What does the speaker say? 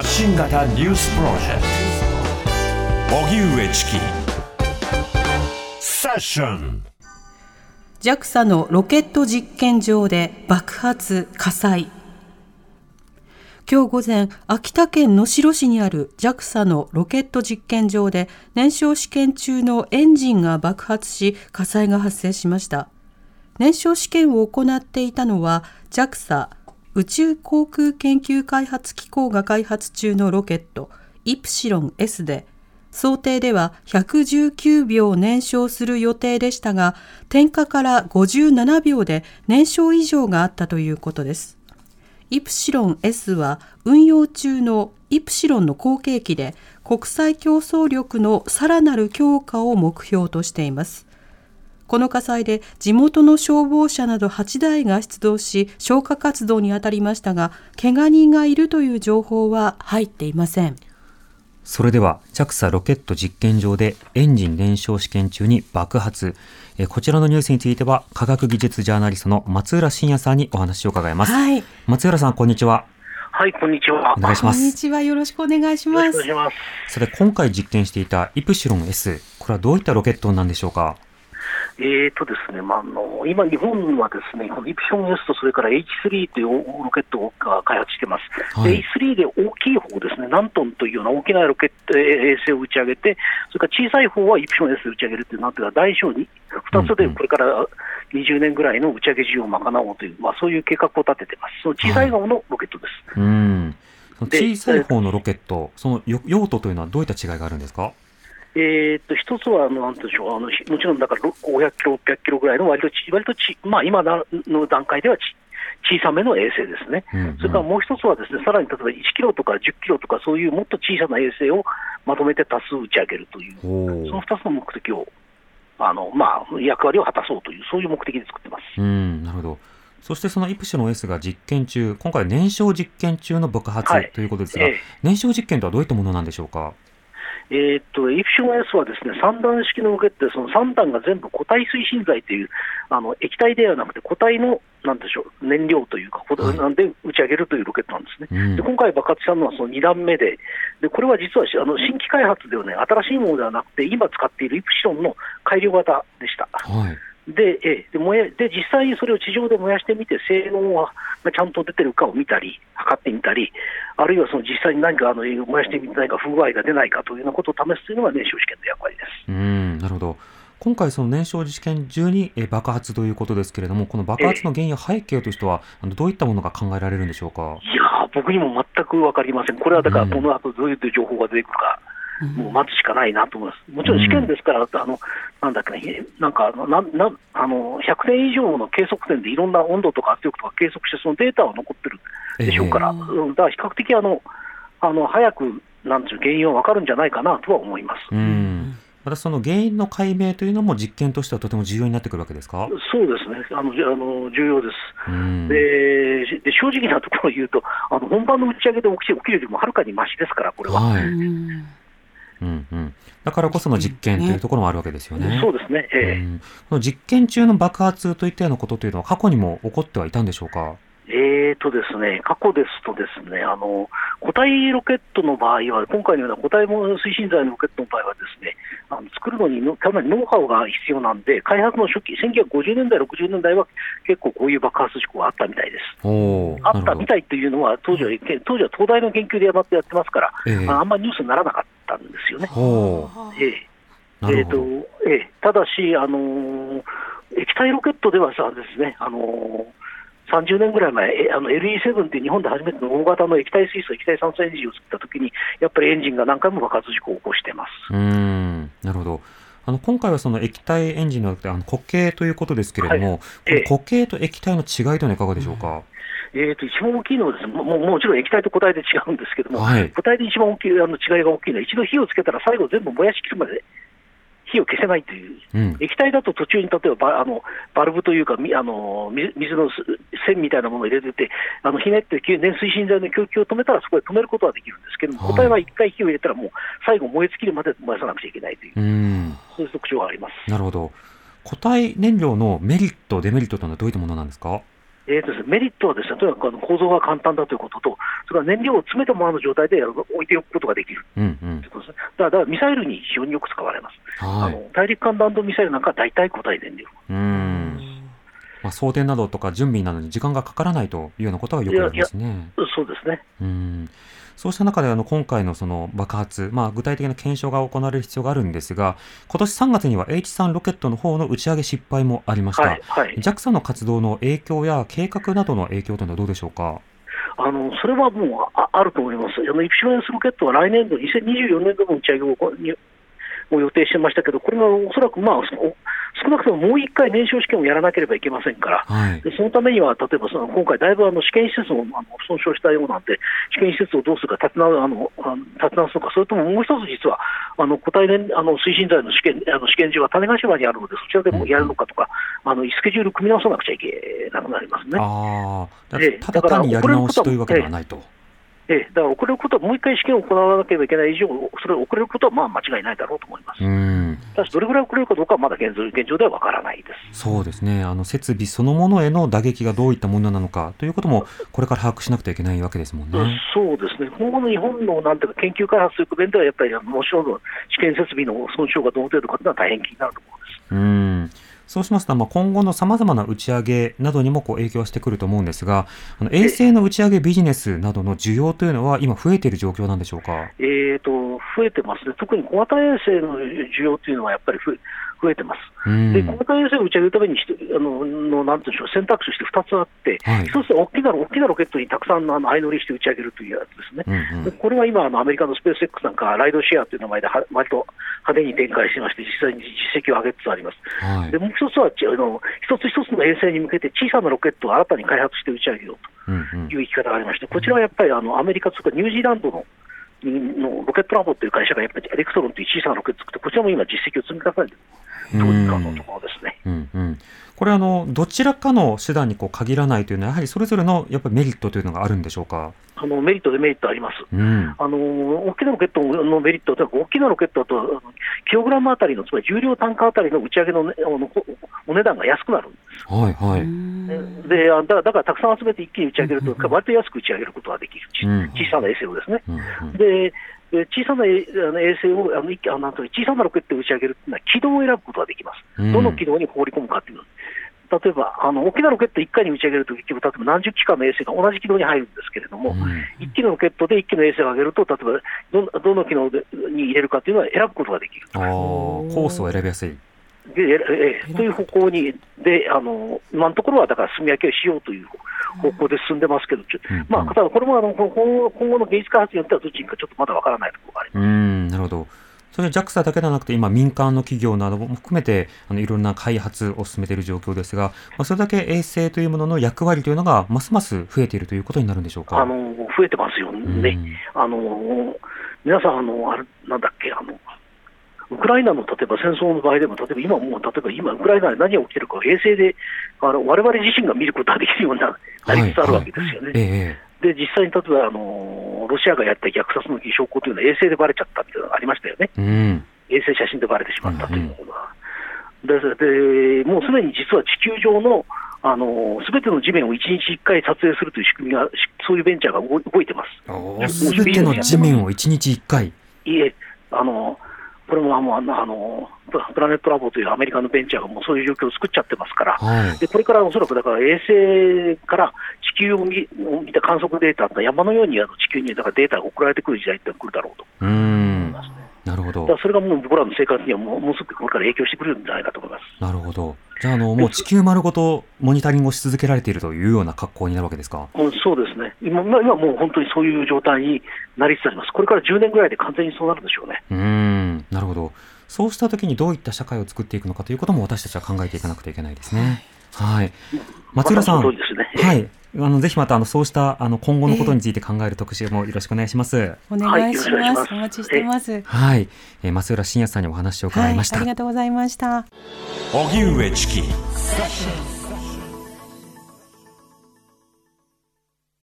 発信型ニュースプロジェクト。荻上チキ。セッション。JAXA のロケット実験場で爆発火災。今日午前秋田県能代市にある JAXA のロケット実験場で燃焼試験中のエンジンが爆発し火災が発生しました。燃焼試験を行っていたのは JAXA 宇宙航空研究開発機構が開発中のロケットイプシロン S で想定では119秒燃焼する予定でしたが点火から57秒で燃焼異常があったということです。イプシロン S は運用中のイプシロンの後継機で国際競争力のさらなる強化を目標としています。この火災で地元の消防車など8台が出動し消火活動に当たりましたが怪我人がいるという情報は入っていません。それでは JAXA ロケット実験場でエンジン燃焼試験中に爆発。えこちらのニュースについては科学技術ジャーナリストの松浦真也さんにお話を伺います、はい。松浦さんこんにちは。はい、こんにちは。お願いします。こんにちは。よろしくお願いします。よろしくお願いします。さて今回実験していたイプシロン S これはどういったロケットなんでしょうか？えーとですね、まあ、あの今、日本はですね、このイプション S とそれから H3 というロケットを開発してます。はいで H3 で大きい方ですね、何トンというような大きなロケットえー衛星を打ち上げて、それから小さい方はイプション S で打ち上げるという、なんていうか、大小に2つでこれから20年ぐらいの打ち上げ需要を賄おうという、まあ、そういう計画を立ててます。その小さい方のロケットです。うんそので小さい方のロケットそのよ用途というのはどういった違いがあるんですか？えーっと一つはあの、なんでしょう、あのひもちろんだからろ500キロ、600キロぐらいの割とち、割とち、まあ、今なの段階ではち小さめの衛星ですね、うんうん。それからもう一つはですね、さらに例えば1キロとか10キロとか、そういうもっと小さな衛星をまとめて多数打ち上げるという、おその2つの目的を、あのまあ、役割を果たそうという、そういう目的で作ってます。うんなるほど。そしてそのイプシロン S が実験中今回燃焼実験中の爆発はい。ということですが、ええ。燃焼実験とはどういったものなんでしょうか？えーっと、イプション S はですね、3段式のロケットで、その3段が全部固体推進剤という、あの液体ではなくて固体の、なんでしょう、燃料というか、こはいなんで打ち上げるというロケットなんですね。うんで今回爆発したのはその2段目で、でこれは実はしあの新規開発ではね、新しいものではなくて、今使っているイプシロンの改良型でした。はいで、ええで燃えで実際にそれを地上で燃やしてみて、性能がちゃんと出てるかを見たり、測ってみたり、あるいはその実際に何かあの燃やしてみて何か不具合が出ないかというようなことを試すというのが燃焼試験の役割です。うんなるほど。今回その燃焼実験中にえ爆発ということですけれどもこの爆発の原因や背景としてはあのどういったものが考えられるんでしょうか？いやー、僕にも全く分かりません、これはだから、うん。この後どういう情報が出てくるか、もう待つしかないなと思います。もちろん試験ですから、あのなんだっけね、なんかあのなんなんあの100年以上の計測点でいろんな温度とか圧力とか計測して、そのデータは残ってるでしょうから、ええ。うん。だから比較的あのあの早くなんていう原因は分かるんじゃないかなとは思います。うん。またその原因の解明というのも実験としてはとても重要になってくるわけですか？そうですね、あのあの重要です。うん。でで正直なところを言うと、あの本番の打ち上げで起き起きるよりもはるかにましですから、これは。はい、うんうん。うん、だからこその実験というところもあるわけですよね。そうですね、ええ。うん。この実験中の爆発といったようなことというのは過去にも起こってはいたんでしょうか？えーとですね、過去ですとですね、あの固体ロケットの場合は、今回のような固体も推進剤のロケットの場合はですね、あの作るのにのかなりノウハウが必要なんで、開発の初期、1950年代、60年代は結構こういう爆発事故があったみたいです。あったみたいというのは、当時は当時は東大の研究でやってやってますから、ええ。ああんまりニュースにならなかったんですよね。ほええ。うなるほど、えーとええ。ただし、あのー液体ロケットではさですね、あのー30年ぐらい前、えあの LE7 っていう日本で初めての大型の液体水素、液体酸素エンジンを作ったときに、やっぱりエンジンが何回も爆発事故を起こしてます。うーん。なるほど。あの今回はその液体エンジンのあの固形ということですけれども、ええ。この固形と液体の違いというのはいかがでしょうか、えー、と一番大きいのはです、ね、もももちろん液体と固体で違うんですけども、はい。固体で一番大きいあの違いが大きいのは、一度火をつけたら最後全部燃やしきるまで火を消せないという、うん。液体だと途中に例えばバあのバルブというか、みあの水水のす線みたいなものを入れてて、あのひねって給燃水信剤の供給を止めたら、そこで止めることはできるんですけども、はい。固体は一回火を入れたら、もう最後、燃え尽きるまで燃やさなくちゃいけないという、うん。そういう特徴があります。なるほど。固体燃料のメリットデメリットというのはどういったものなんですか？えーとですね、メリットはですね、とにかくあの構造が簡単だということと、それから燃料を詰めたままの状態で置いておくことができるうんうんということですね。だからだからミサイルに非常によく使われます。あはいの大陸間弾道ミサイルなんかは大体固体燃料。うんまあ、装填などとか準備などに時間がかからないというようなことがよくありますね。そうですね。うんそうした中であの今回のその爆発、まあ、具体的な検証が行われる必要があるんですが、今年3月には H3 ロケットの方の打ち上げ失敗もありました。はい、はい。JAXA の活動の影響や計画などの影響というのはどうでしょうか？あのそれはもうああると思います。あのイプシロン S ロケットは来年度、2024年度の打ち上げを予定してましたけど、これがおそらく、まあ、その少なくとももう一回燃焼試験をやらなければいけませんから、はい。でそのためには、例えばその今回、だいぶあの試験施設をあの損傷したようなんで、試験施設をどうするか立て直あのあの立て直すのか、それとももう一つ、実はあの固体燃あの推進剤の試験あの試験場は種子島にあるので、そちらでもやるのかとか、あのスケジュール組み直さなくちゃいけなくなりますね。あただ単にやり直しというわけではないと。ええ、だから遅れることは、もう一回試験を行わなければいけない以上、それを遅れることはまあ間違いないだろうと思います。うん。ただし、どれぐらい遅れるかどうかはまだ現状現状ではわからないです。そうですね。あの、設備そのものへの打撃がどういったものなのかということも、これから把握しなくてはいけないわけですもんね。そうですね、今後の日本のなんていうか研究開発という面では、やっぱりもちろん試験設備の損傷がどの程度かというのは大変気になるところです。うん。そうしますと、まあ、今後のさまざまな打ち上げなどにもこう影響してくると思うんですが、あの衛星の打ち上げビジネスなどの需要というのは今増えている状況なんでしょうか？えー、と増えてますね、特に小型衛星の需要というのはやっぱり増えてます。うん。で小型衛星を打ち上げるためにあののなんていうんでしょう選択肢として2つあって、はい1つは大きな大きなロケットにたくさんあの相乗りして打ち上げるというやつですね。うんうんでこれは今、あのアメリカのスペース X なんか、ライドシェアという名前では割と派手に展開してまして、実際に実績を上げつつあります。はいで。もう一つは、ちあの一つ一つの衛星に向けて小さなロケットを新たに開発して打ち上げようという行き方がありまして、こちらはやっぱりあのアメリカとかニュージーランドのの Rocket Lab という会社がやっぱり Electron という小さなロケットを作って、こちらも今、実績を積み重ねているというかのところですね。うんうん、これあの、どちらかの手段にこう限らないというのは、やはりそれぞれのやっぱりメリットというのがあるんでしょうか？あのメリット、デメリットあります。うん、あの大きなロケットのメリットというのは、大きなロケットだと、キログラムあたりの、つまり重量単価あたりの打ち上げの,、ね、あのこお値段が安くなるんです。はいはい。であだからだからたくさん集めて一気に打ち上げると、割と安く打ち上げることができる、ちうん小さな衛星をですね。うんうんでで小さな衛星をあの一気あのなんという小さなロケットを打ち上げるというのは、軌道を選ぶことができます。うんどの軌道に放り込むかというの。例えば、あの大きなロケット1回に打ち上げると、結局、例えば何十機かの衛星が同じ軌道に入るんですけれども、うん1機のロケットで1機の衛星を上げると、例えばどどの機能でに入れるかというのは選ぶことができる。コースを選びやすい。でええという方向に、であの今のところはだから炭焼きをしようという方向で進んでますけど、まあ、ただこれもあの今後今後の技術開発によってはどっちにかちょっとまだわからないところがあります。うん、なるほど。それ JAXA だけではなくて、今、民間の企業なども含めて、あのいろんな開発を進めている状況ですが、まあ、それだけ衛星というものの役割というのが、ますます増えているということになるんでしょうか？あの増えてますよね。あの皆さんあのあれ、なんだっけあの、ウクライナの例えば戦争の場合でも、例えば今もう、例えば今、ウクライナで何が起きてるかを衛星で、あの我々自身が見ることができるようにななりつつあるわけですよね。ええで、実際に例えばあの、ロシアがやった虐殺の証拠というのは衛星でばれちゃったみたいなのがありましたよね。ええうん。衛星写真でばれてしまったというのが。ででもうすでに実は地球上のあのすべての地面を1日1回撮影するという仕組みが、しそういうベンチャーが動い動いてます。すべての地面を1日1回。いえ、あのこれもあのあのあのプラネットラボというアメリカのベンチャーがもうそういう状況を作っちゃってますから、はい。でこれからおそらくだから衛星から地球を見た観測データが山のようにあの地球にだからデータが送られてくる時代って来るだろうと。うん。なるほど。それがもう僕らの生活にはもうもうすぐこれから影響してくるんじゃないかと思います。なるほど。じゃあ、あの、もう地球丸ごとモニタリングをし続けられているというような格好になるわけですか？うんそうですね今、ま今もう本当にそういう状態になりつつあります。これから10年ぐらいで完全にそうなるでしょうね。うーん。なるほど。そうしたときにどういった社会を作っていくのかということも私たちは考えていかなくてはいけないですね。はい。松浦さん。まね。はい。あの、ぜひまた、あの、そうした、あの、今後のことについて考える特集もよろしくお願いします。お願いしはいよろしくお願いします。お待ちしてます。はい。えー松浦信也さんにお話を伺はいい、ました。ありがとうございました。荻上チキ